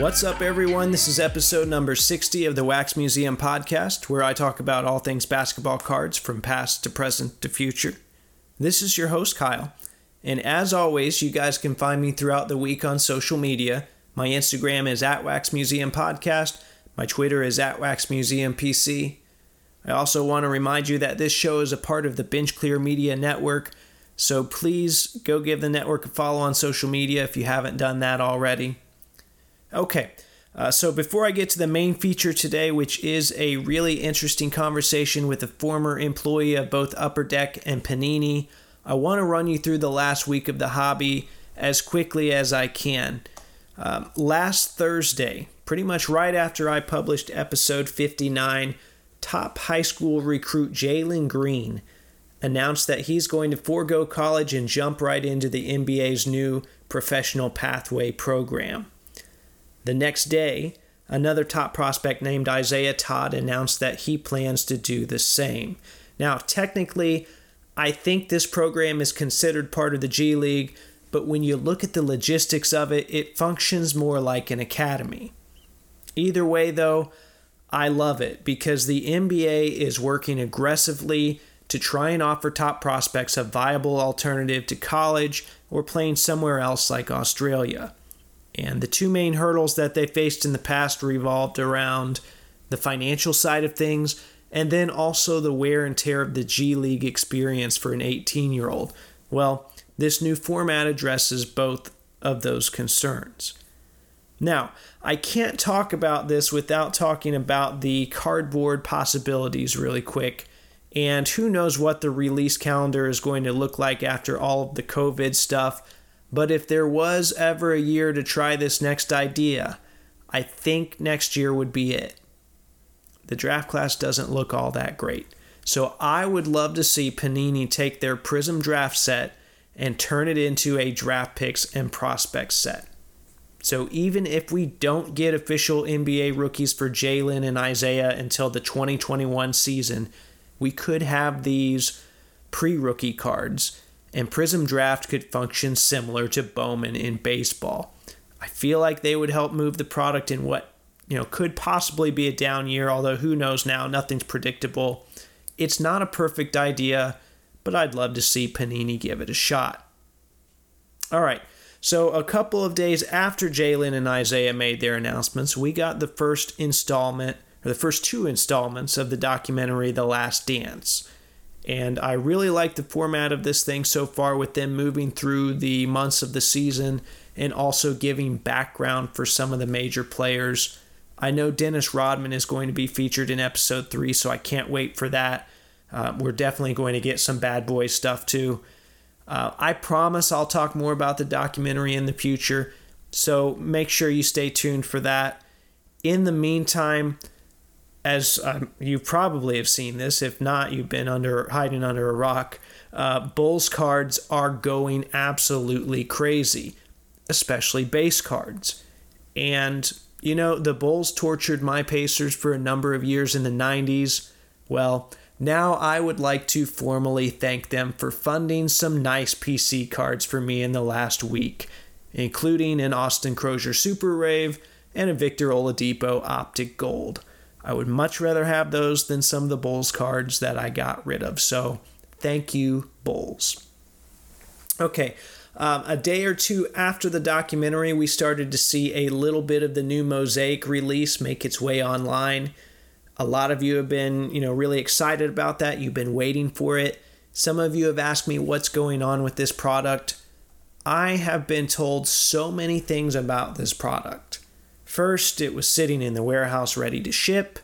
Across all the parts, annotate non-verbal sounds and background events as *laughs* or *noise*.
What's up, everyone? This is episode number 60 of the Wax Museum podcast, where I talk about all things basketball cards from past to present to future. This is your host, Kyle. And as always, you guys can find me throughout the week on social media. My Instagram is at Wax Museum Podcast. My Twitter is at Wax Museum PC. I also want to remind you that this show is a part of the Bench Clear Media Network, so please go give the network a follow on social media if you haven't done that already. Okay, uh, so before I get to the main feature today, which is a really interesting conversation with a former employee of both Upper Deck and Panini, I want to run you through the last week of the hobby as quickly as I can. Um, last Thursday, pretty much right after I published episode 59, top high school recruit Jalen Green announced that he's going to forego college and jump right into the NBA's new professional pathway program. The next day, another top prospect named Isaiah Todd announced that he plans to do the same. Now, technically, I think this program is considered part of the G League, but when you look at the logistics of it, it functions more like an academy. Either way, though, I love it because the NBA is working aggressively to try and offer top prospects a viable alternative to college or playing somewhere else like Australia. And the two main hurdles that they faced in the past revolved around the financial side of things and then also the wear and tear of the G League experience for an 18 year old. Well, this new format addresses both of those concerns. Now, I can't talk about this without talking about the cardboard possibilities really quick. And who knows what the release calendar is going to look like after all of the COVID stuff but if there was ever a year to try this next idea, I think next year would be it. The draft class doesn't look all that great. So I would love to see Panini take their Prism draft set and turn it into a draft picks and prospects set. So even if we don't get official NBA rookies for Jalen and Isaiah until the 2021 season, we could have these pre rookie cards and Prism Draft could function similar to Bowman in baseball. I feel like they would help move the product in what you know could possibly be a down year, although who knows now, nothing's predictable. It's not a perfect idea, but I'd love to see Panini give it a shot. All right, so a couple of days after Jalen and Isaiah made their announcements, we got the first installment, or the first two installments of the documentary The Last Dance. And I really like the format of this thing so far with them moving through the months of the season and also giving background for some of the major players. I know Dennis Rodman is going to be featured in episode three, so I can't wait for that. Uh, we're definitely going to get some bad boy stuff too. Uh, I promise I'll talk more about the documentary in the future, so make sure you stay tuned for that. In the meantime, as um, you probably have seen this, if not, you've been under hiding under a rock. Uh, Bulls cards are going absolutely crazy, especially base cards. And you know, the Bulls tortured my Pacers for a number of years in the 90s. Well, now I would like to formally thank them for funding some nice PC cards for me in the last week, including an Austin Croshere Super Rave and a Victor Oladipo Optic Gold. I would much rather have those than some of the Bulls cards that I got rid of. So thank you, Bulls. Okay, um, a day or two after the documentary, we started to see a little bit of the new Mosaic release make its way online. A lot of you have been, you know, really excited about that. You've been waiting for it. Some of you have asked me what's going on with this product. I have been told so many things about this product. First, it was sitting in the warehouse ready to ship.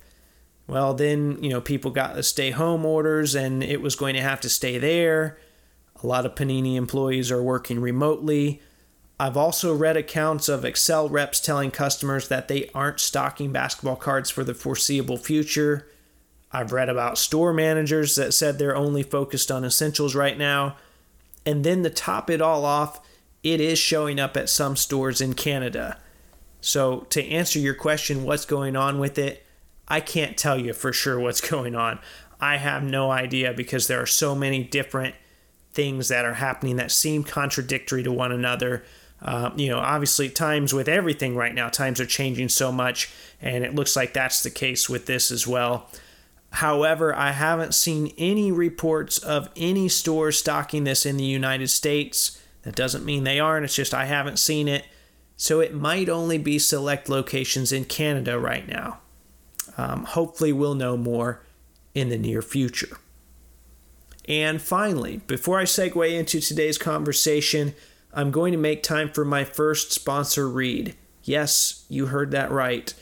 Well, then, you know, people got the stay home orders and it was going to have to stay there. A lot of Panini employees are working remotely. I've also read accounts of Excell reps telling customers that they aren't stocking basketball cards for the foreseeable future. I've read about store managers that said they're only focused on essentials right now. And then to top it all off, it is showing up at some stores in Canada. So, to answer your question, what's going on with it? I can't tell you for sure what's *laughs* going on. I have no idea because there are so many different things that are happening that seem contradictory to one another. Um, you know, obviously, times with everything right now, times are changing so much, and it looks like that's the case with this as well. However, I haven't seen any reports of any stores stocking this in the United States. That doesn't mean they aren't, it's just I haven't seen it. So it might only be select locations in Canada right now. Um, hopefully, we'll know more in the near future. And finally, before I segue into today's conversation, I'm going to make time for my first sponsor read. Yes, you heard that right.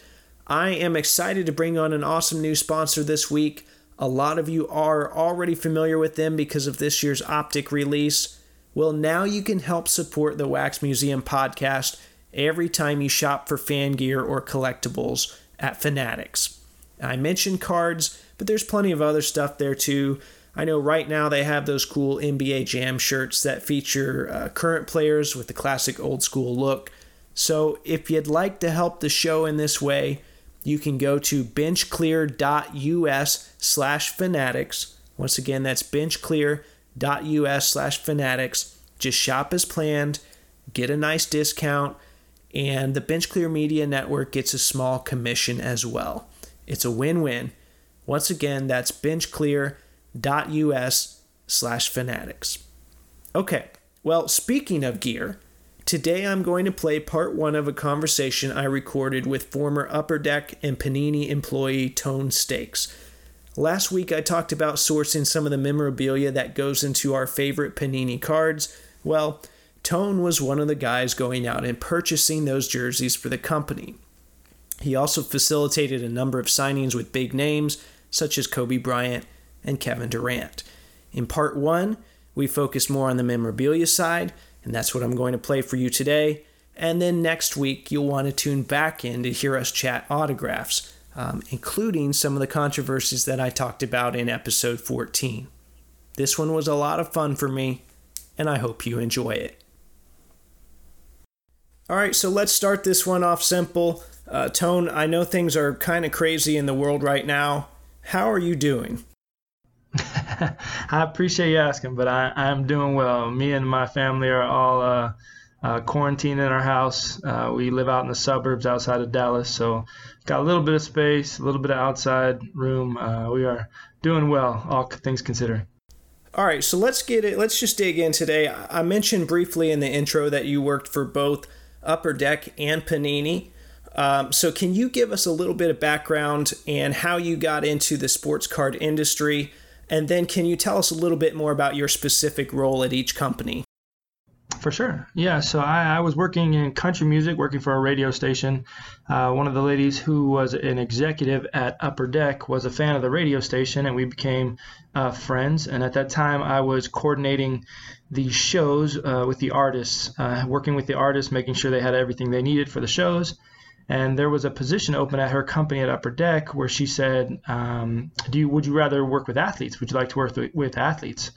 I am excited to bring on an awesome new sponsor this week. A lot of you are already familiar with them because of this year's Optic release. Well, now you can help support the Wax Museum podcast every time you shop for fan gear or collectibles at Fanatics. I mentioned cards, but there's plenty of other stuff there too. I know right now they have those cool NBA Jam shirts that feature uh, current players with the classic old school look. So if you'd like to help the show in this way, you can go to benchclear.us slash fanatics. Once again, that's benchclear.us slash fanatics. Just shop as planned, get a nice discount, and the Bench Clear Media Network gets a small commission as well. It's a win win. Once again, that's benchclear.us slash fanatics. Okay, well, speaking of gear, Today I'm going to play part one of a conversation I recorded with former Upper Deck and Panini employee Tone Stakes. Last week I talked about sourcing some of the memorabilia that goes into our favorite Panini cards. Well, Tone was one of the guys going out and purchasing those jerseys for the company. He also facilitated a number of signings with big names such as Kobe Bryant and Kevin Durant. In part one, we focused more on the memorabilia side and that's what I'm going to play for you today. And then next week, you'll want to tune back in to hear us chat autographs, um, including some of the controversies that I talked about in episode 14. This one was a lot of fun for me, and I hope you enjoy it. All right, so let's start this one off simple. Uh, Tone, I know things are kind of crazy in the world right now. How are you doing? *laughs* I appreciate you asking, but I, I'm doing well. Me and my family are all uh, uh, quarantined in our house. Uh, we live out in the suburbs outside of Dallas, so got a little bit of space, a little bit of outside room. Uh, we are doing well, all things considering. All right, so let's get it. Let's just dig in today. I mentioned briefly in the intro that you worked for both Upper Deck and Panini. Um, so, can you give us a little bit of background and how you got into the sports card industry? And then can you tell us a little bit more about your specific role at each company? For sure. Yeah. So I, I was working in country music, working for a radio station. Uh, one of the ladies who was an executive at Upper Deck was a fan of the radio station, and we became uh, friends. And at that time, I was coordinating the shows uh, with the artists, uh, working with the artists, making sure they had everything they needed for the shows and there was a position open at her company at Upper Deck where she said, um, "Do you would you rather work with athletes? Would you like to work with, with athletes?"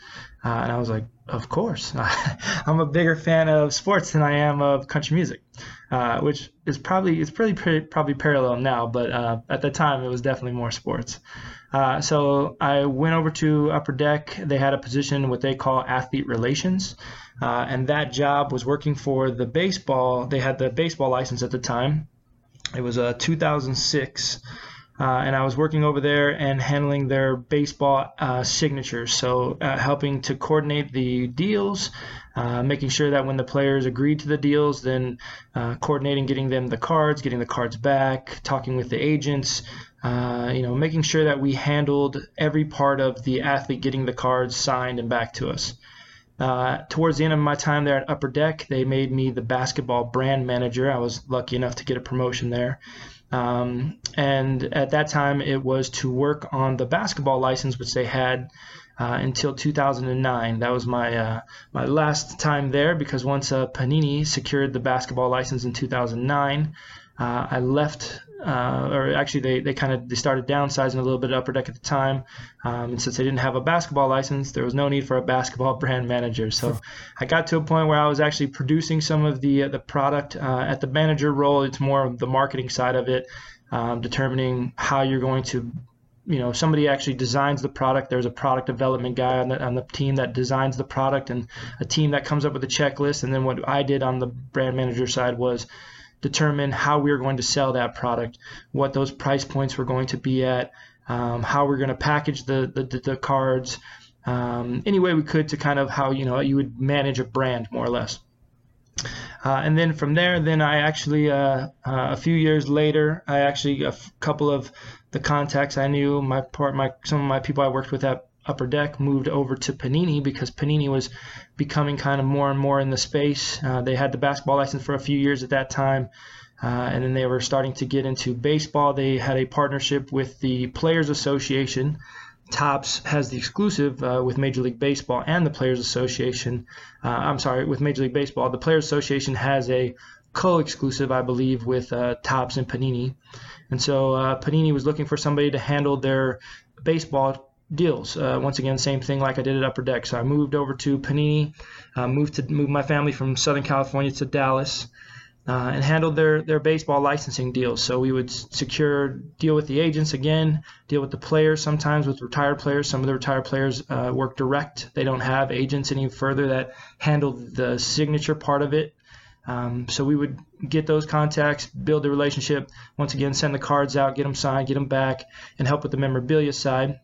Uh, and I was like, "Of course. *laughs* I'm a bigger fan of sports than I am of country music, uh, which is probably it's pretty, probably parallel now, but uh, at the time it was definitely more sports." Uh, so I went over to Upper Deck. They had a position what they call athlete relations. Uh, and that job was working for the baseball. They had the baseball license at the time, it was uh, 2006. Uh, and I was working over there and handling their baseball uh, signatures. So, uh, helping to coordinate the deals, uh, making sure that when the players agreed to the deals, then uh, coordinating getting them the cards, getting the cards back, talking with the agents, you know, making sure that we handled every part of the athlete getting the cards signed and back to us. Uh, towards the end of my time there at Upper Deck, they made me the basketball brand manager. I was lucky enough to get a promotion there. Um, and at that time, it was to work on the basketball license, which they had uh, until 2009. That was my uh, my last time there because once uh, Panini secured the basketball license in 2009, uh, I left uh, or actually they, they kind of they started downsizing a little bit upper deck at the time um, and since they didn't have a basketball license there was no need for a basketball *laughs* brand manager so i got to a point where i was actually producing some of the uh, the product uh, at the manager role it's more of the marketing side of it um, determining how you're going to you know somebody actually designs the product. There's a product development guy on the on the team that designs the product, and a team that comes up with a checklist. And then what I did on the brand manager side was determine how we are going to sell that product, what those price points were going to be at, um, how we're going to package the the, the cards, um, any way we could to kind of how you know you would manage a brand more or less. Uh, and then from there, then I actually, uh, uh, a few years later, I actually, a f- couple of the contacts I knew, my part, my some of my people I worked with at Upper Deck moved over to Panini because Panini was becoming kind of more and more in the space. Uh, they had the basketball license for a few years at that time. Uh, and then they were starting to get into baseball. They had a partnership with the Players Association, Topps has the exclusive uh, with Major League Baseball and the Players Association. Uh, I'm sorry, with Major League Baseball, the Players Association has a co-exclusive, I believe, with uh, Topps and Panini. And so uh, Panini was looking for somebody to handle their baseball deals. Uh, once again, same thing like I did at Upper Deck. So I moved over to Panini, uh, moved to move my family from Southern California to Dallas uh, and handled their, their baseball licensing deals. So we would secure, deal with the agents again, deal with the players, sometimes with retired players. Some of the retired players uh, work direct. They don't have agents any further that handle the signature part of it. Um, so we would get those contacts, build the relationship. Once again, send the cards out, get them signed, get them back, and help with the memorabilia side.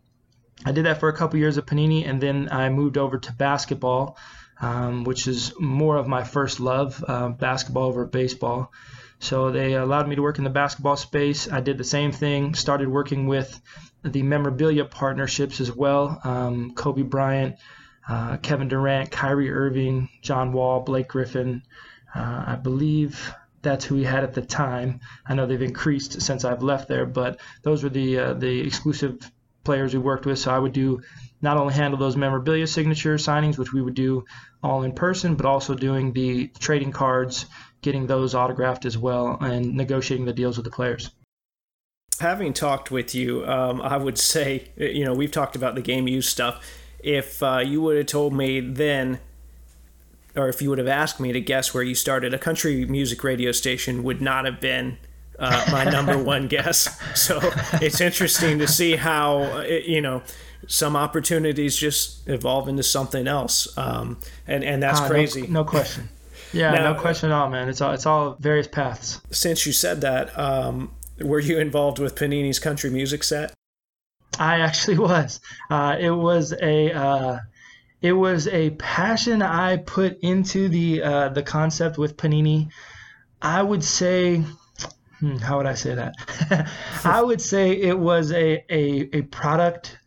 I did that for a couple years at Panini, and then I moved over to basketball um, which is more of my first love, uh, basketball over baseball. So they allowed me to work in the basketball space. I did the same thing, started working with the memorabilia partnerships as well um, Kobe Bryant, uh, Kevin Durant, Kyrie Irving, John Wall, Blake Griffin. Uh, I believe that's who we had at the time. I know they've increased since I've left there, but those were the uh, the exclusive players we worked with. So I would do not only handle those memorabilia signature signings, which we would do all in person, but also doing the trading cards, getting those autographed as well, and negotiating the deals with the players. Having talked with you, um, I would say, you know, we've talked about the game use stuff. If uh, you would have told me then, or if you would have asked me to guess where you started, a country music radio station would not have been uh, my number *laughs* one guess. So it's interesting to see how, you know, some opportunities just evolve into something else, um, and and that's uh, crazy. No, no, question. Yeah, now, no question at all, man. It's all it's all various paths. Since you said that, um, were you involved with Panini's country music set? I actually *laughs* was. Uh, it was a uh, it was a passion I put into the uh, the concept with Panini. I would say how would I say that? *laughs* I would say it was a, a, a product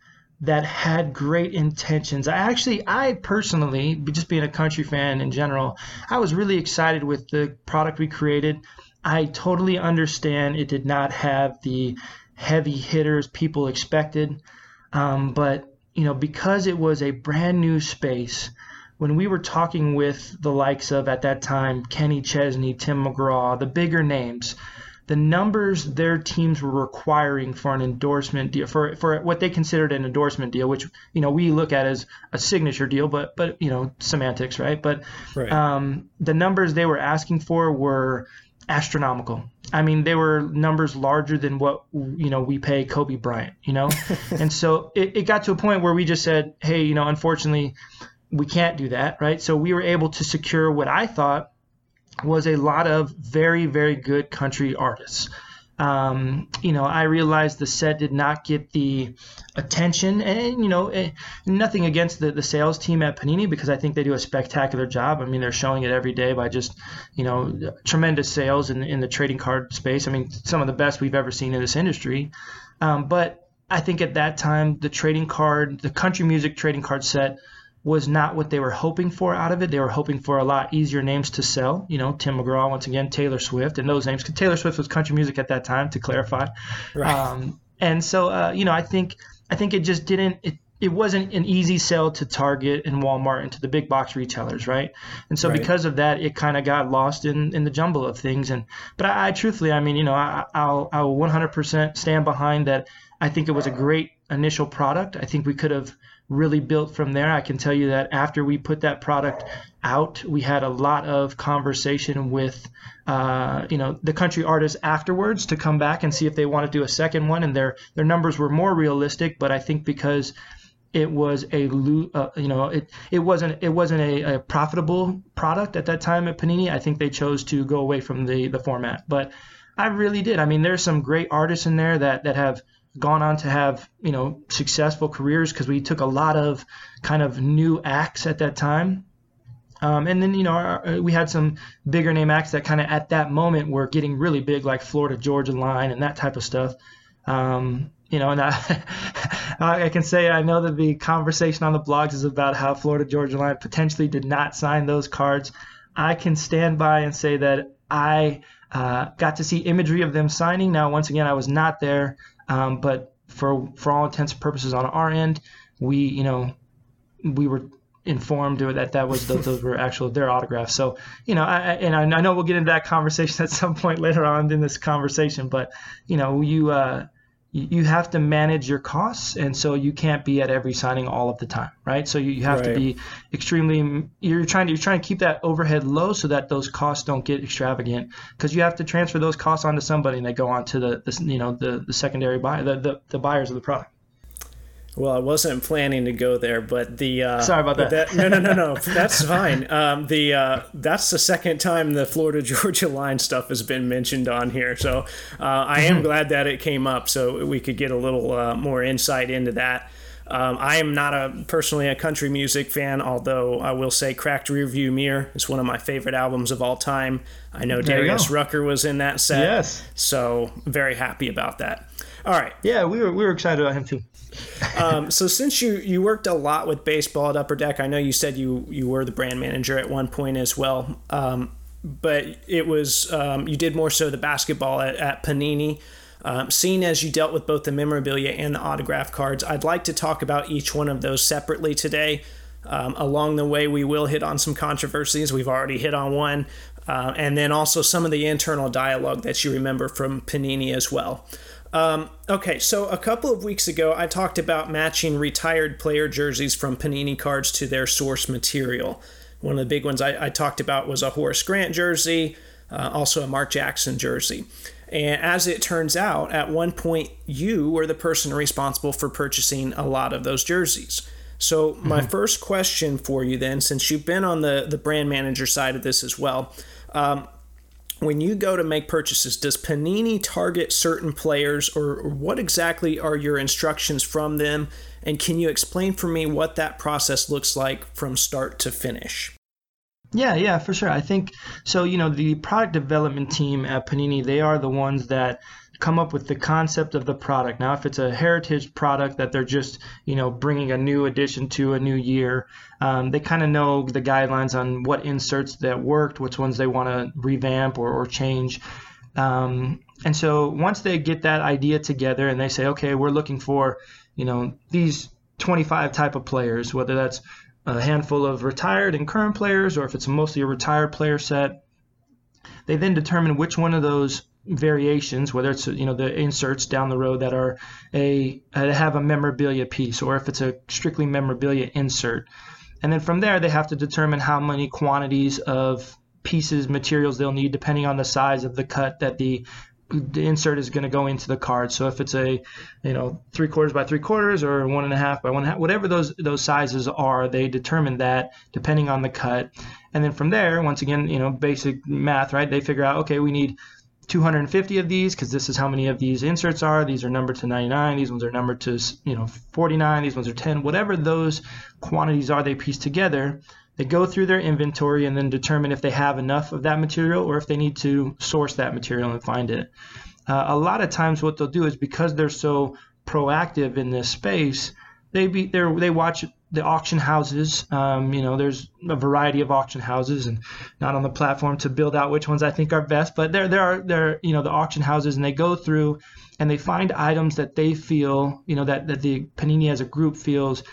that had great intentions. I actually, I personally, just being a country fan in general, I was really excited with the product we created. I totally understand it did not have the heavy hitters people expected, um, but you know because it was a brand new space. When we were talking with the likes of at that time Kenny Chesney, Tim McGraw, the bigger names, the numbers their teams were requiring for an endorsement deal for for what they considered an endorsement deal, which you know we look at as a signature deal, but but you know semantics, right? But right. Um, the numbers they were asking for were astronomical. I mean, they were numbers larger than what you know we pay Kobe Bryant, you know, *laughs* and so it, it got to a point where we just said, hey, you know, unfortunately, we can't do that, right? So we were able to secure what I thought was a lot of very, very good country artists. Um, you know, I realized the set did not get the attention, and you know, eh, nothing against the, the sales team at Panini because I think they do a spectacular job. I mean, they're showing it every day by just, you know, tremendous sales in, in the trading card space. I mean, some of the best we've ever seen in this industry. Um, but I think at that time, the trading card, the country music trading card set was not what they were hoping for out of it. They were hoping for a lot easier names to sell. You know, Tim McGraw, once again, Taylor Swift, and those names. Because Taylor Swift was country music at that time, to clarify. Right. Um, and so, uh, you know, I think I think it just didn't. It, it wasn't an easy sell to Target and Walmart and to the big box retailers, right? And so right. because of that, it kind of got lost in, in the jumble of things. And but I, I truthfully, I mean, you know, I, I'll I'll 100% stand behind that. I think it was a great initial product. I think we could have really built from there. I can tell you that after we put that product out, we had a lot of conversation with, uh, you know, the country artists afterwards to come back and see if they want to do a second one, and their their numbers were more realistic. But I think because it was a uh, you know it it wasn't it wasn't a, a, profitable product at that time at Panini. I think they chose to go away from the the format, but I really did. I mean, there's some great artists in there that that have gone on to have you know successful careers because we took a lot of kind of new acts at that time. Um, and then you know our, uh, we had some bigger name acts that kind of at that moment were getting really big, like Florida Georgia Line and that type of stuff. Um, you know, and *laughs* I, I can say I know that the conversation on the blogs is about how Florida Georgia Line potentially did not sign those cards. I can stand by and say that I uh, got to see imagery of them signing. Now, once again, I was not there, um, but for for all intents and purposes on our end, we you know we were informed that that was those, those were actual their autographs. So you know, I, and I, know we'll get into that conversation *laughs* at some point later on in this conversation, but you know, you. Uh, you have to manage your costs and so you can't be at every signing all of the time right so you have right. to be extremely you're trying to you're trying to keep that overhead low so that those costs don't get extravagant because you have to transfer those costs onto somebody and they go on to the, the you know the, the secondary buyer the, the, the buyers of the product well, I wasn't planning to go there, but the uh, sorry about that. that. No, no, no, no. *laughs* that's fine. Um, the uh, that's the second time the Florida *laughs* Georgia line stuff has been mentioned on here, so uh, I am mm-hmm. glad that it came up so we could get a little uh, more insight into that. Um, I am not a personally a country music fan, although I will say "Cracked Rearview Mirror" is one of my favorite albums of all time. I know Darius Rucker was in that set, yes, so very happy about that. All right, yeah, we were we were excited about him too um, so since you you worked a lot with baseball at Upper Deck, I know you said you you were the brand manager at one point as well. Um, but it was um, you did more so the basketball at, at Panini. Um, seeing as you dealt with both the memorabilia and the autograph cards, I'd like to talk about each one of those separately today. Um, along the way, we will hit on some controversies. We've already hit on one, uh, and then also some of the internal dialogue that you remember from Panini as well. Um, okay, so a couple of weeks ago, I talked about matching retired player jerseys from Panini cards to their source material. One of the big ones I, I talked about was a Horace Grant jersey, uh, also a Mark Jackson jersey. And as it turns out, at one point, you were the person responsible for purchasing a lot of those jerseys. So, my mm-hmm. first question for you then, since you've been on the, the brand manager side of this as well, um, when you go to make purchases, does Panini target certain players, or, what exactly are your instructions from them? And can you explain for me what that process looks like from start to finish? Yeah, yeah, for sure. I think so. You know, the product development team at Panini, they are the ones that come up with the concept of the product. Now, if it's a heritage product that they're just, you know, bringing a new addition to a new year, um, they kind of know the guidelines on what inserts that worked, which ones they want to revamp or, or change. Um, and so once they get that idea together and they say, okay, we're looking for, you know, these 25 type of players, whether that's a handful of retired and current players or if it's mostly a retired player set, they then determine which one of those variations, whether it's you know the inserts down the road that are a have a memorabilia piece, or if it's a strictly memorabilia insert, and then from there they have to determine how many quantities of pieces materials they'll need depending on the size of the cut that the the insert is going to go into the card. So if it's a, you know, three quarters by three quarters or one and a half by one half, whatever those those sizes are, they determine that depending on the cut. And then from there, once again, you know, basic math, right? They figure out, okay, we need 250 of these because this is how many of these inserts are. These are numbered to 99. These ones are numbered to you know 49. These ones are 10. Whatever those quantities are, they piece together. They go through their inventory and then determine if they have enough of that material or if they need to source that material and find it. Uh, a lot of times, what they'll do is because they're so proactive in this space, they be they they watch the auction houses. Um, you know, there's a variety of auction houses, and not on the platform to build out which ones I think are best, but there there are there you know the auction houses, and they go through and they find items that they feel you know that that the Panini as a group feels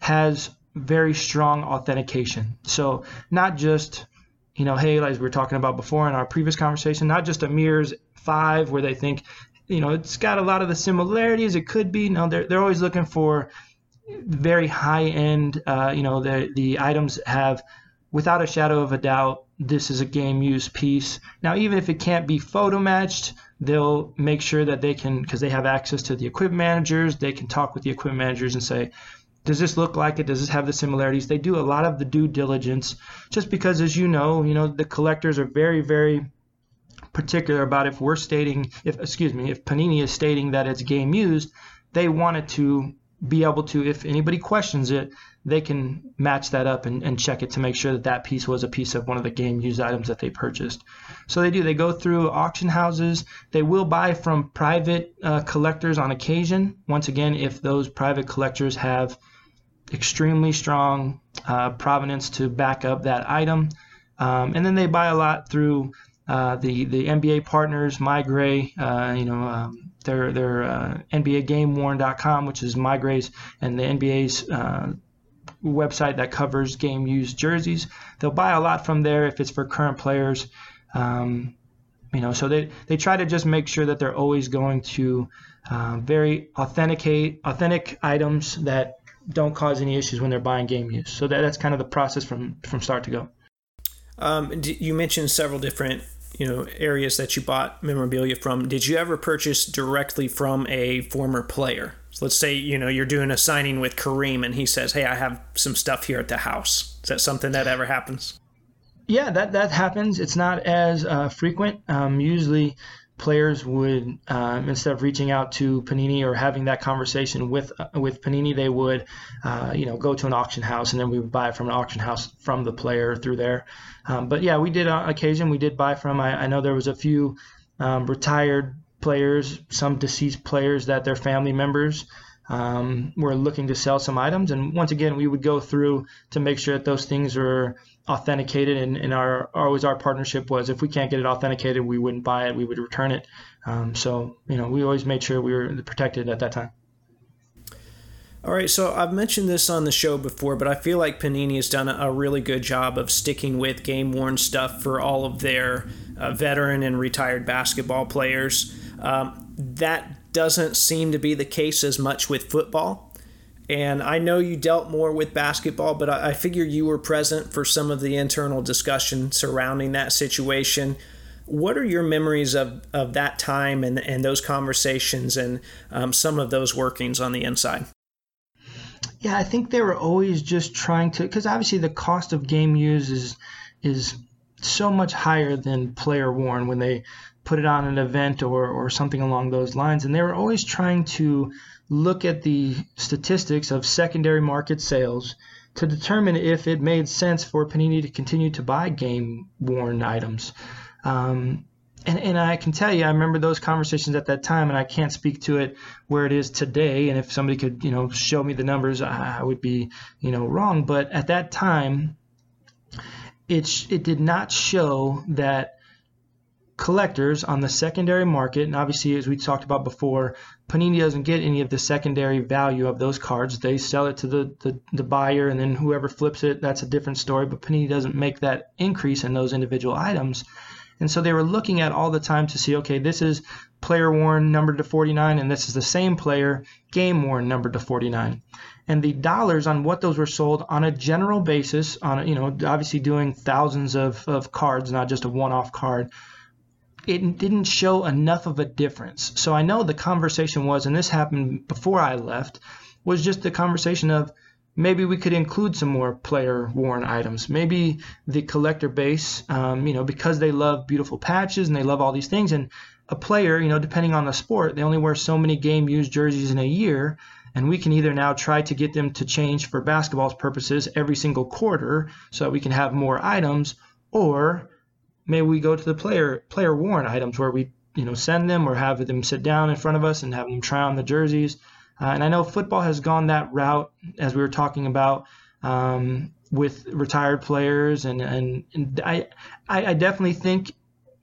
has very strong authentication. So not just you know, hey, as we were talking about before in our previous conversation, not just a Mears five where they think, you know, it's got a lot of the similarities. It could be. No, they're they're always looking for very high end. Uh, you know, the the items have, without a shadow of a doubt, this is a game use piece. Now, even if it can't be photo matched, they'll make sure that they can, because they have access to the equipment managers, they can talk with the equipment managers and say, does this look like it? Does this have the similarities? They do a lot of the due diligence, just because, as you know, you know the collectors are very, very particular about if we're stating, if excuse me, if Panini is stating that it's game used, they want it to be able to, if anybody questions it, they can match that up and, and check it to make sure that that piece was a piece of one of the game used items that they purchased. So they do. They go through auction houses. They will buy from private uh, collectors on occasion. Once again, if those private collectors have extremely strong uh, provenance to back up that item. Um, and then they buy a lot through uh, the the NBA partners, MeiGray, uh, you know, um, their their uh, NBAGameWorn.com, which is MeiGray's and the NBA's uh, website that covers game used jerseys. They'll buy a lot from there if it's for current players. Um, you know, so they, they try to just make sure that they're always going to uh, very authenticate authentic items that don't cause any issues when they're buying game use. So that, that's kind of the process from from start to go. Um, you mentioned several different you know areas that you bought memorabilia from. Did you ever purchase directly from a former player? So let's say you know you're doing a signing with Kareem, and he says, "Hey, I have some stuff here at the house." Is that something that ever happens? Yeah, that that happens. It's not as uh, frequent. Um, usually, players would um, instead of reaching out to Panini or having that conversation with uh, with Panini, they would uh, you know go to an auction house and then we would buy from an auction house from the player through there. Um, but yeah, we did on occasion we did buy from. I, I know there was a few um, retired players, some deceased players that their family members um, were looking to sell some items. And once again, we would go through to make sure that those things are authenticated. And, and our always our partnership was if we can't get it authenticated, we wouldn't buy it, we would return it. Um, so you know, we always made sure we were protected at that time. All right, so I've mentioned this on the show before, but I feel like Panini has done a really good job of sticking with game worn stuff for all of their uh, veteran and retired basketball players. Um, that doesn't seem to be the case as much with football. And I know you dealt more with basketball, but I, I figure you were present for some of the internal discussion surrounding that situation. What are your memories of, of that time and, and those conversations and um, some of those workings on the inside? Yeah, I think they were always just trying to, because obviously the cost of game use is is so much higher than player worn when they put it on an event or, or something along those lines. And they were always trying to look at the statistics of secondary market sales to determine if it made sense for Panini to continue to buy game worn items. Um, and, and I can tell you, I remember those conversations at that time, and I can't speak to it where it is today. And if somebody could, you know, show me the numbers, I would be, you know, wrong. But at that time, it it did not show that collectors on the secondary market, and obviously, as we talked about before, Panini doesn't get any of the secondary value of those cards. They sell it to the, the, the, buyer, and then whoever flips it, that's a different story. But Panini doesn't make that increase in those individual items. And so they were looking at all the time to see, okay, this is player worn numbered to 49, and this is the same player game worn numbered to 49. And the dollars on what those were sold on a general basis, on you know, obviously doing thousands of, of cards, not just a one-off card, it didn't show enough of a difference. So I know the conversation was, and this happened before I left, was just the conversation of maybe we could include some more player worn items. Maybe the collector base, um, you know, because they love beautiful patches and they love all these things, and a player, you know, depending on the sport, they only wear so many game used jerseys in a year. And we can either now try to get them to change for basketball's purposes every single quarter so that we can have more items, or maybe we go to the player player worn items where we you know send them or have them sit down in front of us and have them try on the jerseys. Uh, and I know football has gone that route as we were talking about um, with retired players, and and, and I, I definitely think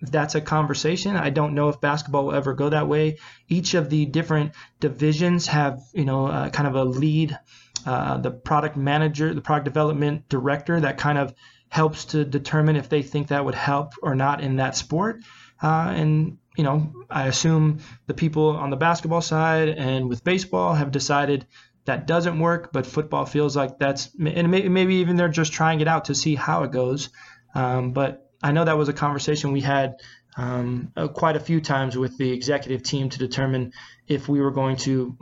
that's a conversation. I don't know if basketball will ever go that way. Each of the different divisions have, you know, uh, kind of a lead, uh, the product manager, the product development director that kind of helps to determine if they think that would help or not in that sport. Uh, and you know, I assume the people on the basketball side and with baseball have decided that doesn't work, but football feels like that's and maybe even they're just trying it out to see how it goes. Um, but I know that was a conversation we had um, uh, quite a few times with the executive team to determine if we were going to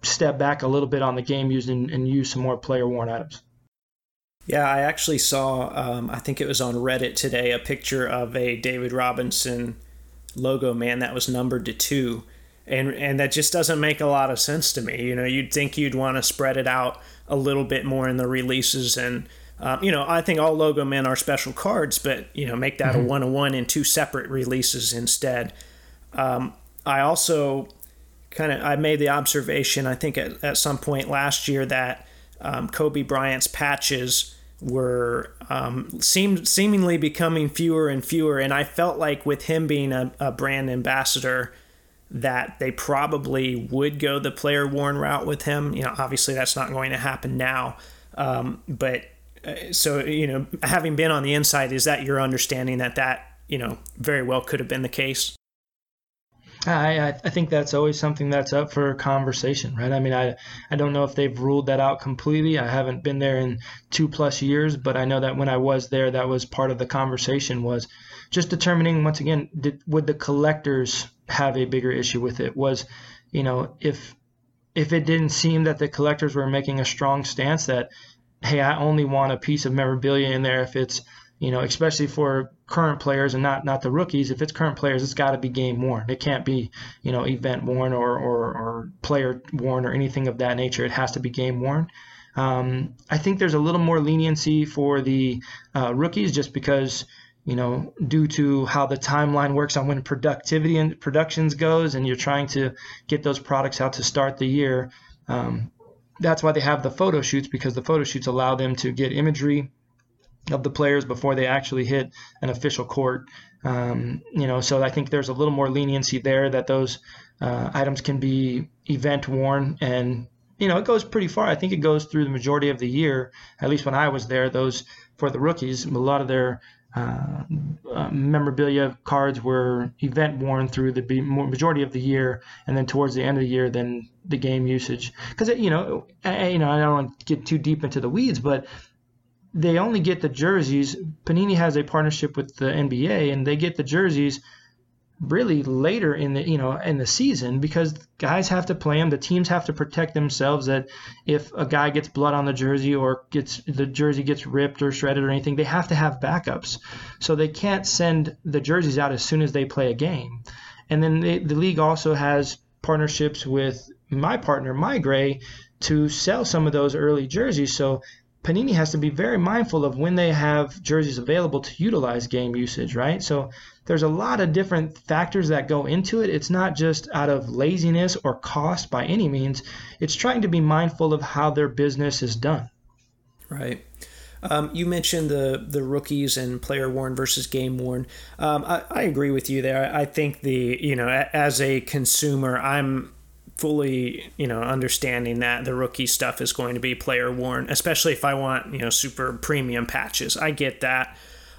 step back a little bit on the game and, and use some more player worn items. Yeah, I actually saw, um, I think it was on Reddit today, a picture of a David Robinson logo man that was numbered to two. And, and that just doesn't make a lot of sense to me. You know, you'd think you'd want to spread it out a little bit more in the releases. And, um, you know, I think all logo men are special cards, but, you know, make that mm-hmm. a one on one in two separate releases instead. Um, I also kind of I made the observation I think at, at some point last year that um, Kobe Bryant's patches were um, seemed seemingly becoming fewer and fewer, and I felt like with him being a, a brand ambassador, that they probably would go the player worn route with him. You know, obviously that's not going to happen now, um, but uh, so you know, having been on the inside, is that your understanding that that you know very well could have been the case? I, I think that's always something that's up for conversation, right? I mean, I, I don't know if they've ruled that out completely. I haven't been there in two plus years, but I know that when I was there, that was part of the conversation was just determining once again, did, would the collectors have a bigger issue with it? Was, you know, if if it didn't seem that the collectors were making a strong stance that, hey, I only want a piece of memorabilia in there if it's you know, especially for current players and not not the rookies. If it's current players, it's got to be game worn. It can't be you know event worn or, or, or player worn or anything of that nature. It has to be game worn. Um, I think there's a little more leniency for the uh, rookies just because you know due to how the timeline works on when productivity and productions goes, and you're trying to get those products out to start the year. Um, that's why they have the photo shoots because the photo shoots allow them to get imagery of the players before they actually hit an official court. Um, you know, so I think there's a little more leniency there that those uh, items can be event worn and you know it goes pretty far. I think it goes through the majority of the year. At least when I was there, those for the rookies, a lot of their uh, uh, memorabilia cards were event worn through the majority of the year, and then towards the end of the year, then the game usage. Because you know, I, you know, I don't want to get too deep into the weeds, but they only get the jerseys. Panini has a partnership with the NBA, and they get the jerseys really later in the you know in the season because guys have to play them. The teams have to protect themselves. That if a guy gets blood on the jersey or gets the jersey gets ripped or shredded or anything, they have to have backups. So they can't send the jerseys out as soon as they play a game. And then they, the league also has partnerships with my partner, MeiGray, to sell some of those early jerseys. So Panini has to be very mindful of when they have jerseys available to utilize game usage, right? So there's a lot of different factors that go into it. It's not just out of laziness or cost by any means. It's trying to be mindful of how their business is done. Right. Um, you mentioned the the rookies and player worn versus game worn. Um, I, I, agree with you there. I think the you know as a consumer, I'm fully, you know, understanding that the rookie stuff is going to be player worn, especially if I want, you know, super premium patches. I get that.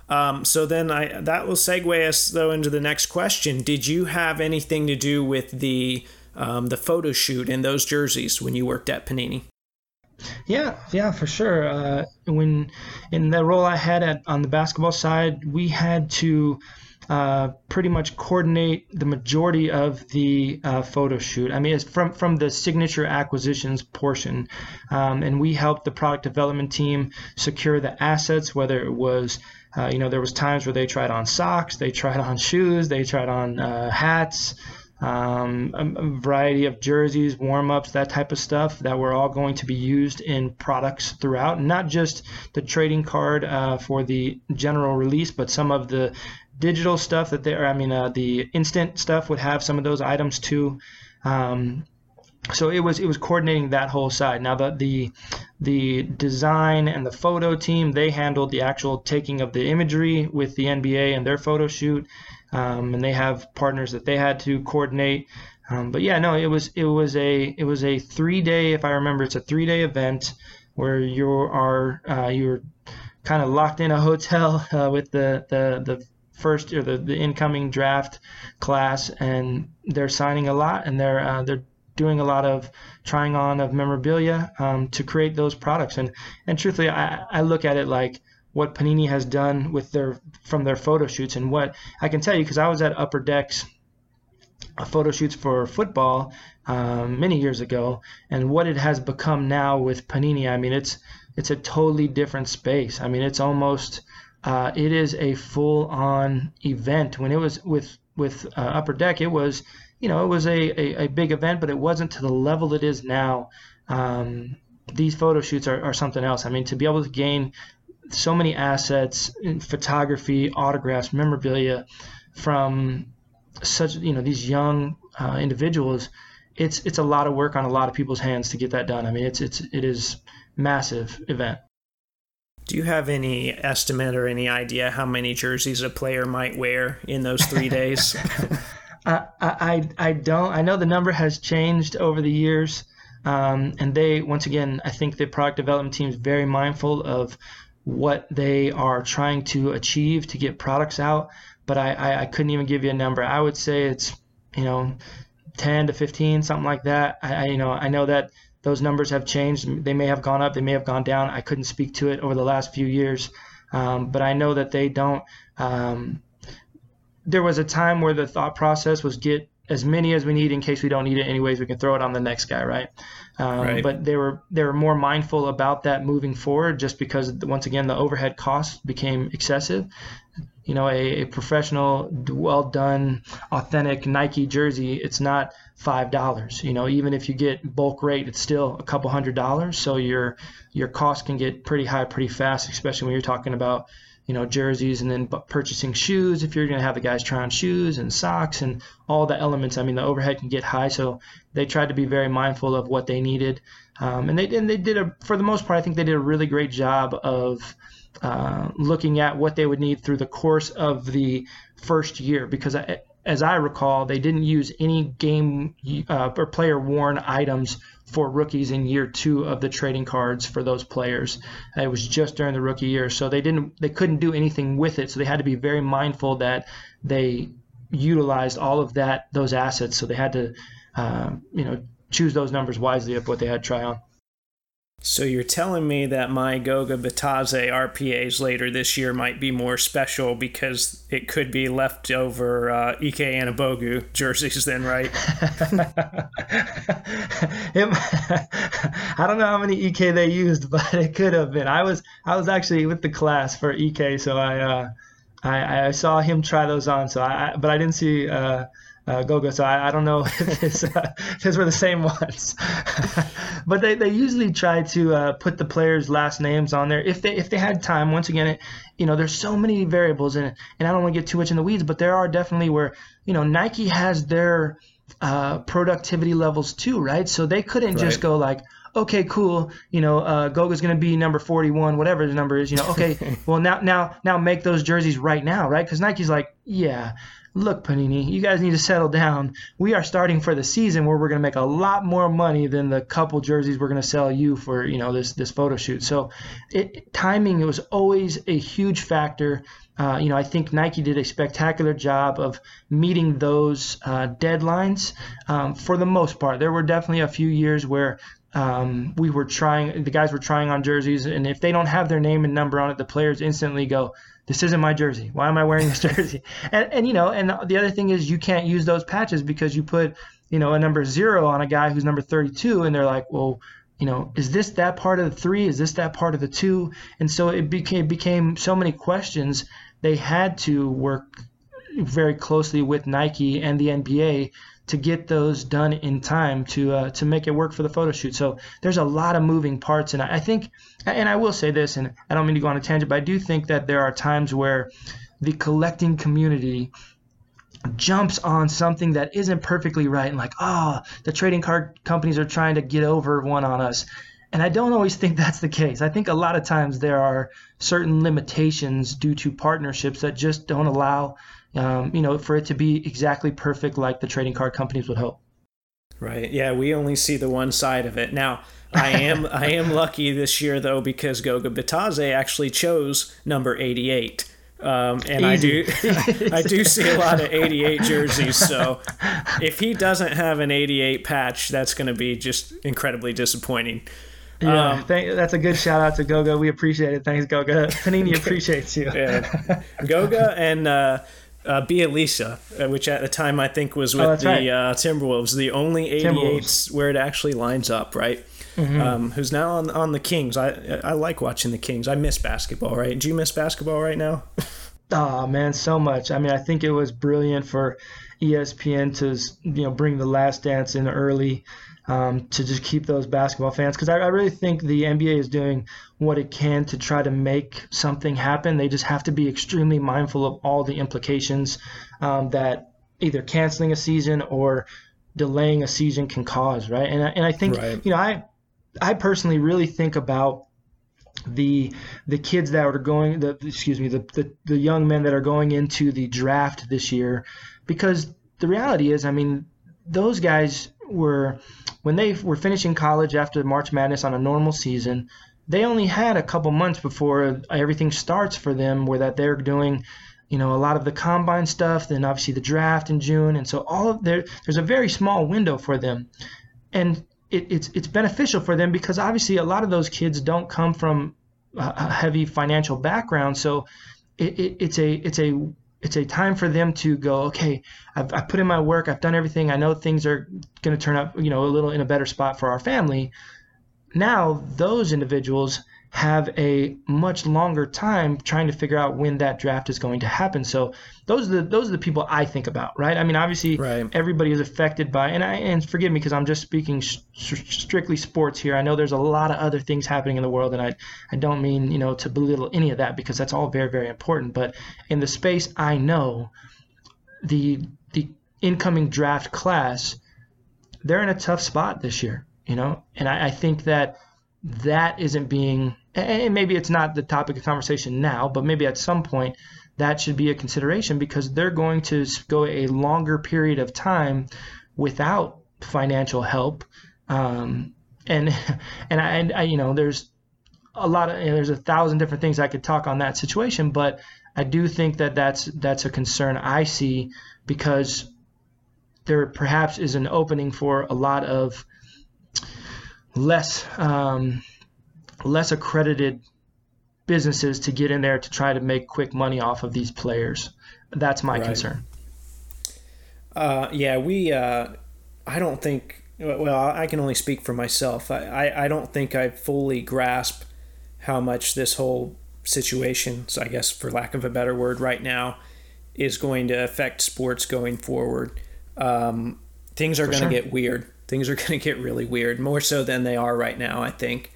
Um, so then I that will segue us though into the next question. Did you have anything to do with the um, the photo shoot in those jerseys when you worked at Panini? Yeah, yeah, for sure. Uh, when in the role I had at on the basketball side, we had to uh, pretty much coordinate the majority of the uh, photo shoot. I mean, it's from from the signature acquisitions portion, um, and we helped the product development team secure the assets. Whether it was, uh, you know, there was times where they tried on socks, they tried on shoes, they tried on uh, hats. Um, a, variety of jerseys, warm ups, that type of stuff that were all going to be used in products throughout, not just the trading card uh, for the general release, but some of the digital stuff that they are, I mean, uh, the instant stuff would have some of those items too. Um, so it was it was coordinating that whole side. Now the the the design and the photo team they handled the actual taking of the imagery with the NBA and their photo shoot, um, and they have partners that they had to coordinate. Um, but yeah, no, it was it was a it was a three day, if I remember, it's a three day event where you are uh, you're kind of locked in a hotel *laughs* uh, with the, the the first or the, the incoming draft class, and they're signing a lot, and they're uh, they're doing a lot of trying on of memorabilia um, to create those products. And and truthfully, I, I look at it like what Panini has done with their from their photo shoots and what I can tell you because I was at Upper Decks uh, photo shoots for football um, many years ago, and what it has become now with Panini. I mean, it's it's a totally different space. I mean, it's almost uh, it is a full on event. When it was with with uh, Upper Deck, it was you know it was a, a, a, big event, but it wasn't to the level it is now. Um, these photo shoots are, are something else. I mean, to be able to gain so many assets in photography, autographs, memorabilia from such you know these young uh, individuals, it's it's a lot of work on a lot of people's hands to get that done. I mean, it's it's it is massive event. Do you have any estimate or any idea how many jerseys a player might wear in those three *laughs* days? I, I I don't. I know the number has changed over the years, um, and they once again I think the product development team is very mindful of what they are trying to achieve to get products out. But I, I, I couldn't even give you a number. I would say it's you know 10 to 15 something like that. I, I you know I know that those numbers have changed. They may have gone up, they may have gone down. I couldn't speak to it over the last few years, um, but I know that they don't. Um, there was a time where the thought process was get as many as we need in case we don't need it anyways. We can throw it on the next guy, right? Um, right. But they were they were more mindful about that moving forward, just because once again the overhead costs became excessive, you know, a, a professional, well done, authentic Nike jersey, it's not five dollars. You know, even if you get bulk rate, it's still a couple hundred dollars. So your your cost can get pretty high pretty fast, especially when you're talking about you know jerseys and then purchasing shoes if you're going to have the guys try on shoes and socks and all the elements. I mean, the overhead can get high, so they tried to be very mindful of what they needed, um, and they and they did a for the most part. I think they did a really great job of uh, looking at what they would need through the course of the first year because I, as I recall, they didn't use any game uh, or player worn items for rookies in year two of the trading cards for those players. It was just during the rookie year, so they didn't they couldn't do anything with it. So they had to be very mindful that they utilized all of that those assets. So they had to uh, you know choose those numbers wisely of what they had try on. So you're telling me that my Goga Bitadze RPAs later this year might be more special because it could be leftover uh, Ike Anigbogu jerseys then, right? *laughs* it, *laughs* I don't know how many Ike they used, *laughs* but it could have been. I was I was actually with the class for Ike, so I uh, I, I, saw him try those on. So I but I didn't see. Uh, uh, Goga. So I, I, don't know *laughs* if it's, uh, were the same ones, *laughs* but they, they usually try to uh, put the players' last names on there if they if they had time. Once again, it, you know, there's so many variables in it, and I don't want to get too much in the weeds, but there are definitely where you know Nike has their uh, productivity levels too, right? So they couldn't right. just go like, okay, cool, you know, uh, Goga's going to be number 41, whatever the number is, you know, okay, *laughs* well now now now make those jerseys right now, right? Because Nike's like, yeah, look, Panini, you guys need to settle down. We are starting for the season where we're going to make a lot more money than the couple jerseys we're going to sell you for, you know, this this photo shoot. So, it, timing was always a huge factor. Uh, you know, I think Nike did a spectacular job of meeting those uh, deadlines um, for the most part. There were definitely a few years where um, we were trying, the guys were trying on jerseys, and if they don't have their name and number on it, the players instantly go, this isn't my jersey. Why am I wearing this *laughs* jersey? and, and you know, and the other thing is you can't use those patches because you put, you know, a number zero on a guy who's number 32, and they're like, well, you know, is this that part of the three? Is this that part of the two? And so it became became so many questions. They had to work very closely with Nike and the NBA to get those done in time to uh, to make it work for the photo shoot. So there's a lot of moving parts, and I think, and I will say this, and I don't mean to go on a tangent, but I do think that there are times where the collecting community jumps on something that isn't perfectly right and like, oh, the trading card companies are trying to get over one on us. And I don't always think *laughs* that's the case. I think a lot of times there are certain limitations due to partnerships that just don't allow um, you know, for it to be exactly perfect like the trading card companies would hope. Right. Yeah, we only see the one side of it. Now, I am *laughs* I am lucky this year though because Goga Bitadze actually chose number 88 Um, and Easy. I do, *laughs* I do *laughs* see a lot of 88 jerseys. So if he doesn't have an 88 patch, that's going to be just incredibly disappointing. Yeah, um, thank, that's a good shout out to Goga. We appreciate it. Thanks, Goga. Panini appreciates you. yeah. Goga and uh, uh, Bjelica, uh, which at the time I think was with oh, the right. uh, Timberwolves, the only 88s where it actually lines up, right? Mm-hmm. Um, who's now on on the Kings. I I like watching the Kings. I miss basketball, right? Do you miss basketball right now? oh *laughs* man, so much. I mean, I think it was brilliant for ESPN to you know bring the Last Dance in early um, to just keep those basketball fans because I, I, really think the NBA is doing what it can to try to make something happen. They just have to be extremely mindful of all the implications um, that either canceling a season or delaying a season can cause, right? And I, and I think right. you know I I personally really think about the the kids that are going the excuse me the, the the young men that are going into the draft this year because the reality is I mean those guys were when they were finishing college after March Madness on a normal season, they only had a couple months before everything starts for them, where that they're doing, you know, a lot of the combine stuff, then obviously the draft in June, and so all of there, there's a very small window for them, and it, it's it's beneficial for them because obviously a lot of those kids don't come from a heavy financial background, so it, it, it's a it's a it's a time for them to go okay I've, I've put in my work i've done everything i know things are going to turn up you know a little in a better spot for our family. Now those individuals have a much longer time trying to figure out when that draft is going to happen. So those are the those are the people I think about, right? I mean, obviously right. everybody is affected by, and I and forgive me because I'm just speaking sh- strictly sports here. I know there's a lot of other things happening in the world, and I I don't mean you know to belittle any of that because that's all very very important. But in the space I know, the the incoming draft class, they're in a tough spot this year, you know, and I, I think that that isn't being and maybe it's not the topic of conversation now, but maybe at some point that should be a consideration because they're going to go a longer period of time without financial help. Um, and *laughs* and I, and I, you know, there's a lot of there's a thousand different things I could talk on that situation, but I do think that that's that's a concern I see because there perhaps is an opening for a lot of less um, less accredited businesses to get in there to try to make quick money off of these players. That's my right. concern. Uh, yeah, we. Uh, I don't think. Well, I can only speak for myself. I, I, I don't think I fully grasp how much this whole situation, so I guess for lack of a better word, right now, is going to affect sports going forward. Um, things are going to sure. get weird. Things are *laughs* going to get really weird, more so than they are right now. I think.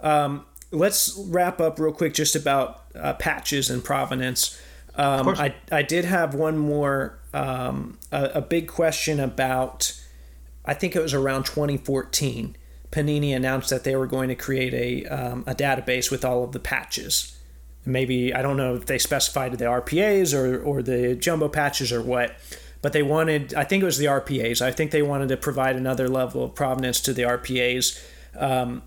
Um, let's wrap up real quick just about uh, patches and provenance. Um, I, I did have one more, um, a, a, big question about, I think it was around 2014. Panini announced that they were going to create a, um, a database with all of the patches. Maybe, I don't know if they specified the RPAs or, or the jumbo patches or what, but they wanted, I think it was the RPAs. I think they wanted to provide another level of provenance to the RPAs. Um,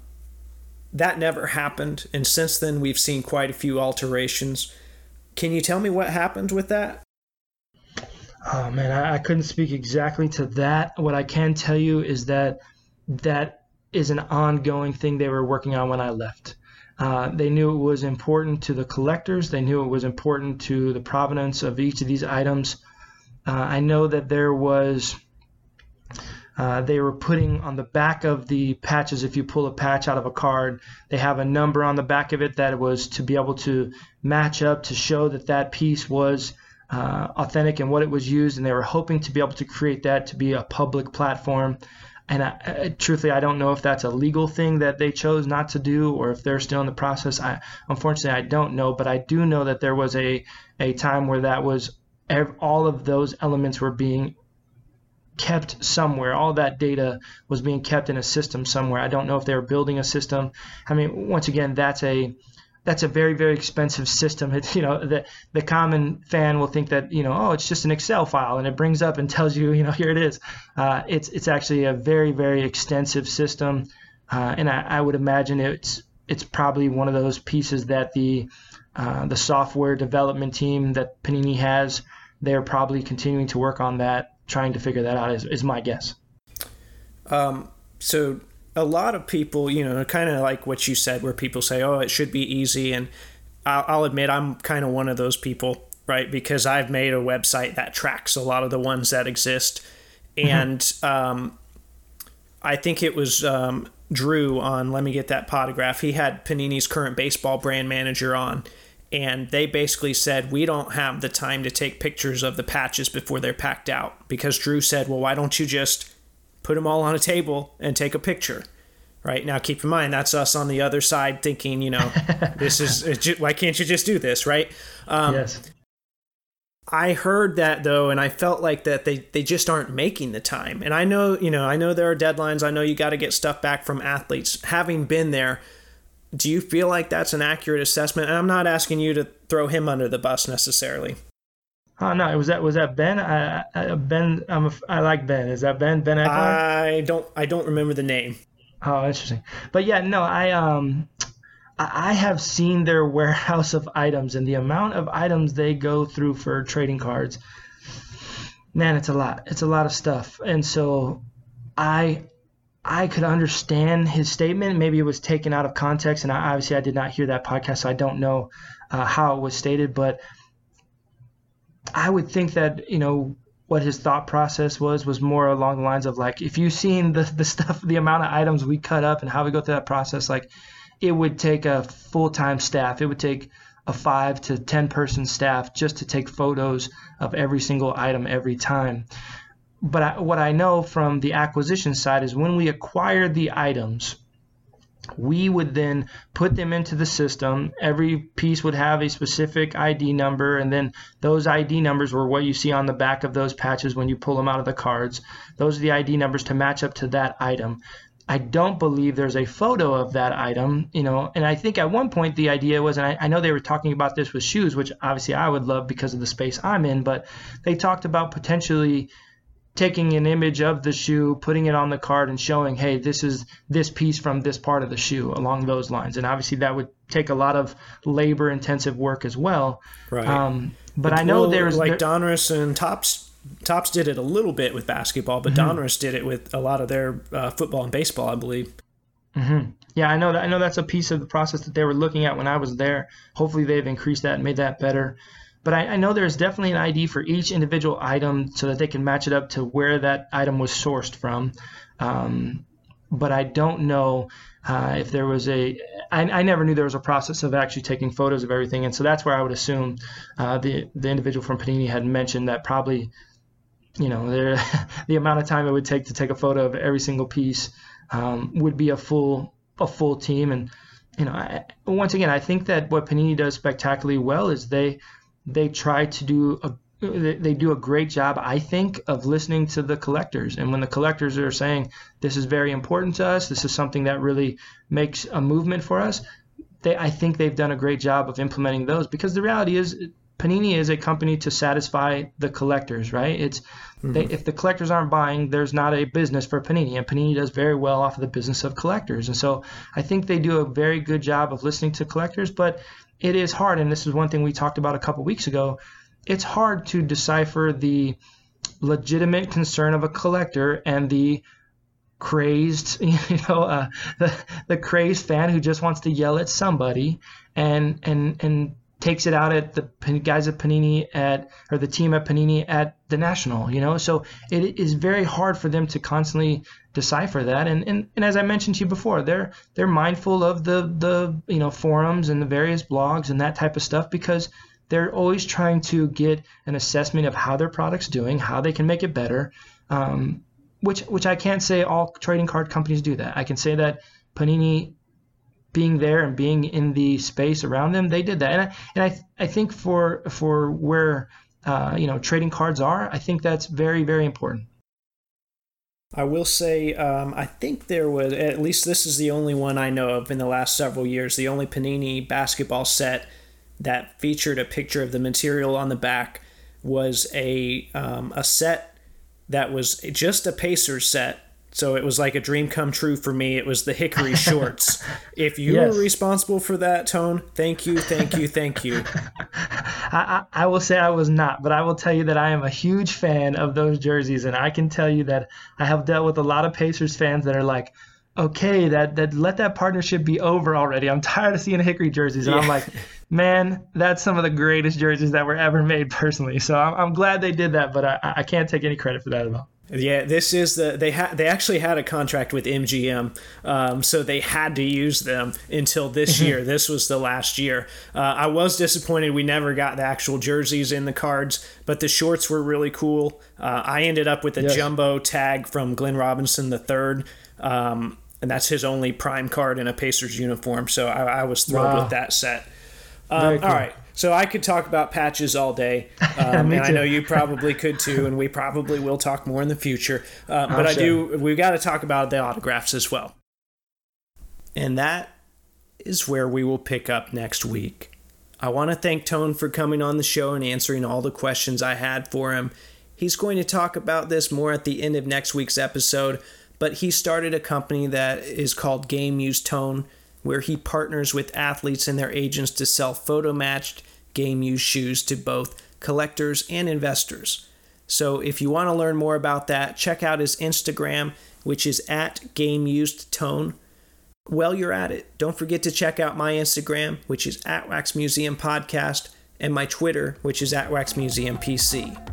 that never happened, and since then we've seen quite a few alterations. Can you tell me what happened with that? Oh man, I, I couldn't speak exactly to that. What I can tell you is that that is an ongoing thing they were working on when I left. Uh, they knew it was important to the collectors. They knew it was important to the provenance of each of these items. Uh, I know that there was uh, they were putting on the back of the patches, if you pull a patch out of a card, they have a number on the back of it that was to be able to match up to show that that piece was uh, authentic and what it was used. And they were hoping to be able to create that to be a public platform. And I, I, truthfully, I don't know if that's a legal thing that they chose not to do, or if they're still in the process. I unfortunately I don't know, but I do know that there was a a time where that was all of those elements were being kept somewhere. All that data was being kept in a system somewhere. I don't know if they were building a system. I mean, once again, that's a that's a very very expensive system. You know, the the common fan will think that you know, oh, it's just an Excel file and it brings up and tells you, *laughs* you know, here it is. Uh, it's it's actually a very very extensive system, uh, and I, I would imagine it's it's probably one of those pieces that the uh, the software development team that Panini has, they're probably continuing to work on that, trying to figure that out. Is, is my guess. Um, so a lot of people, you know, kind of like what you said, where people say, "Oh, it should be easy," and I'll, I'll admit I'm kind of one of those people, right? Because I've made a website that tracks a lot of the ones that exist, mm-hmm. and um, I think it was um, Drew on Let Me Get That Potograph. He had Panini's current baseball brand manager on, and they basically said we don't have the time to take pictures of the patches before they're packed out because Drew said, "Well, why don't you just put them all on a table and take a picture?" Right now, keep in mind that's us on the other side thinking, you know, *laughs* this is why can't you just do this, right? Um, yes. I heard that though, and I felt like that they, they just aren't making the time. And I know, you know, I know there are deadlines. I know you got to get stuff back from athletes. Having been there, do you feel like that's an accurate assessment? And I'm not asking you to throw him under the bus necessarily. Oh no, was that was that Ben? I, I Ben, I'm a, I like Ben. Is that Ben? Ben Eckler? I don't I don't remember the name. Oh, interesting. But yeah, no, I um I have seen their *laughs* warehouse of items and the amount of items they go through for trading cards. Man, it's a lot. It's a lot of stuff. And so I I could understand his statement. Maybe it was taken out of context, and I, obviously I did not hear that podcast, so I don't know uh, how it was stated. But I would think that you know what his thought process was was more along the lines of like, if you've seen the the *laughs* stuff, the amount of items we cut up and how we go through that process, like it would take a full time staff. It would take a five to ten person staff just to take photos of every single item every time but I, what I know from the acquisition side is when we acquired the items, we would then put them into the system. Every piece would have a specific ID number, and then those ID numbers were what you see on the back of those patches when you pull them out of the cards. Those are the ID numbers to match up to that item. I don't believe there's a photo of that item, you know, and I think at one point the idea was, and I, I, know they were talking about this with shoes, which obviously I would love because of the space I'm in, but they talked about potentially taking an image of the shoe, putting it on the card, and showing, hey, this is this piece from this part of the shoe along those lines. And obviously, that would take a lot of labor intensive work as well. Right. Um, but, but, I know well, there's like there, Donruss and Topps. Topps did it a little bit with basketball, but mm-hmm. Donruss did it with a lot of their uh, football and baseball, I believe. Mm-hmm. Yeah, I know that. I know that's a piece of the process that they were looking at when I was there. Hopefully, they've increased that and made that better. But I, I, know there's definitely an ID for each individual item so that they can match it up to where that item was sourced from. Um, but I don't know uh, if there was a. I, I never knew there was a process of actually taking photos of everything, and so that's where I would assume uh, the the individual from Panini had mentioned that probably, you know, there, *laughs* the amount of time it would take to take a photo of every single piece um, would be a full a full team, and you know, I, once again, I think that what Panini does spectacularly well is they they try to do a they do a great job, I think, of listening to the collectors. And when the collectors are saying this is very important to us, this is something that really makes a movement for us, they I think they've done a great job of implementing those. Because the reality is, Panini is a company to satisfy the collectors, right? It's mm-hmm. they, if the collectors aren't buying, there's not a business for Panini, and Panini does very well off of the business of collectors. And so I think they do a very good job of listening to collectors, but it is hard, and this is one thing we talked about a couple weeks ago. It's hard to decipher the legitimate concern of a collector and the crazed, *laughs* you know, uh, the the crazed fan who just wants to yell at somebody and and and takes it out at the guys at Panini at or the team at Panini at the National, you know. So it is very hard for them to constantly decipher that. And, and and as I mentioned to you before, they're they're mindful of the the you know forums and the various blogs and that type of stuff because they're always trying to get an assessment of how their product's doing, how they can make it better. Um, which which I can't say all trading card companies do that. I can say that Panini being there and being in the space around them, they did that. And I, and I, I think for for where uh, you know trading cards are, I think that's very very important. I will say, um, I think there was at least this is the only one I know of in the last several years. The only Panini basketball set that featured a picture of the material on the back was a um, a set that was just a Pacers set So it was like a dream come true for me. It was the Hickory *laughs* shorts. if you Yes. were responsible for that, Tone, thank you, thank you, thank you. *laughs* I, I, I will say I was not, but I will tell you that I am a huge fan of those jerseys, and I can tell you that I have dealt with a lot of Pacers fans that are like, "Okay, that that let that partnership be over already. I'm tired of seeing Hickory jerseys," and I'm like, *laughs* "Man, that's some of the greatest jerseys that were ever made, personally." So I'm, I'm glad they did that, but I, I can't take any credit for that at all. Yeah, this is the they had they actually had a contract with MGM, um, so they had to use them until this year. This was the last year. Uh, I was disappointed we never got the actual jerseys in the cards, but the shorts were really cool. Uh, I ended up with a Yes. jumbo tag from Glenn Robinson III, um, and that's his only prime card in a Pacers uniform. So I, I was thrilled Wow. with that set. Um, cool. All right. So I could talk about patches all day, *laughs* um, and I know you *laughs* probably could too, and we probably will talk more in the future. Uh, but I'm I do. We've got to talk about the autographs as well, and that is where we will pick up next week. I want to thank Tone for coming on the show and answering all the questions I had for him. He's going to talk about this more at the end of next week's episode, but he started a company that is called Game Used Tone, where he partners with athletes and their agents to sell photo matched game used shoes to both collectors and investors. So if you want to learn more about that, check out his Instagram, which is at Game Used Tone. While you're at it, don't forget to check out my Instagram, which is at Wax Museum Podcast, and my Twitter, which is at Wax Museum PC.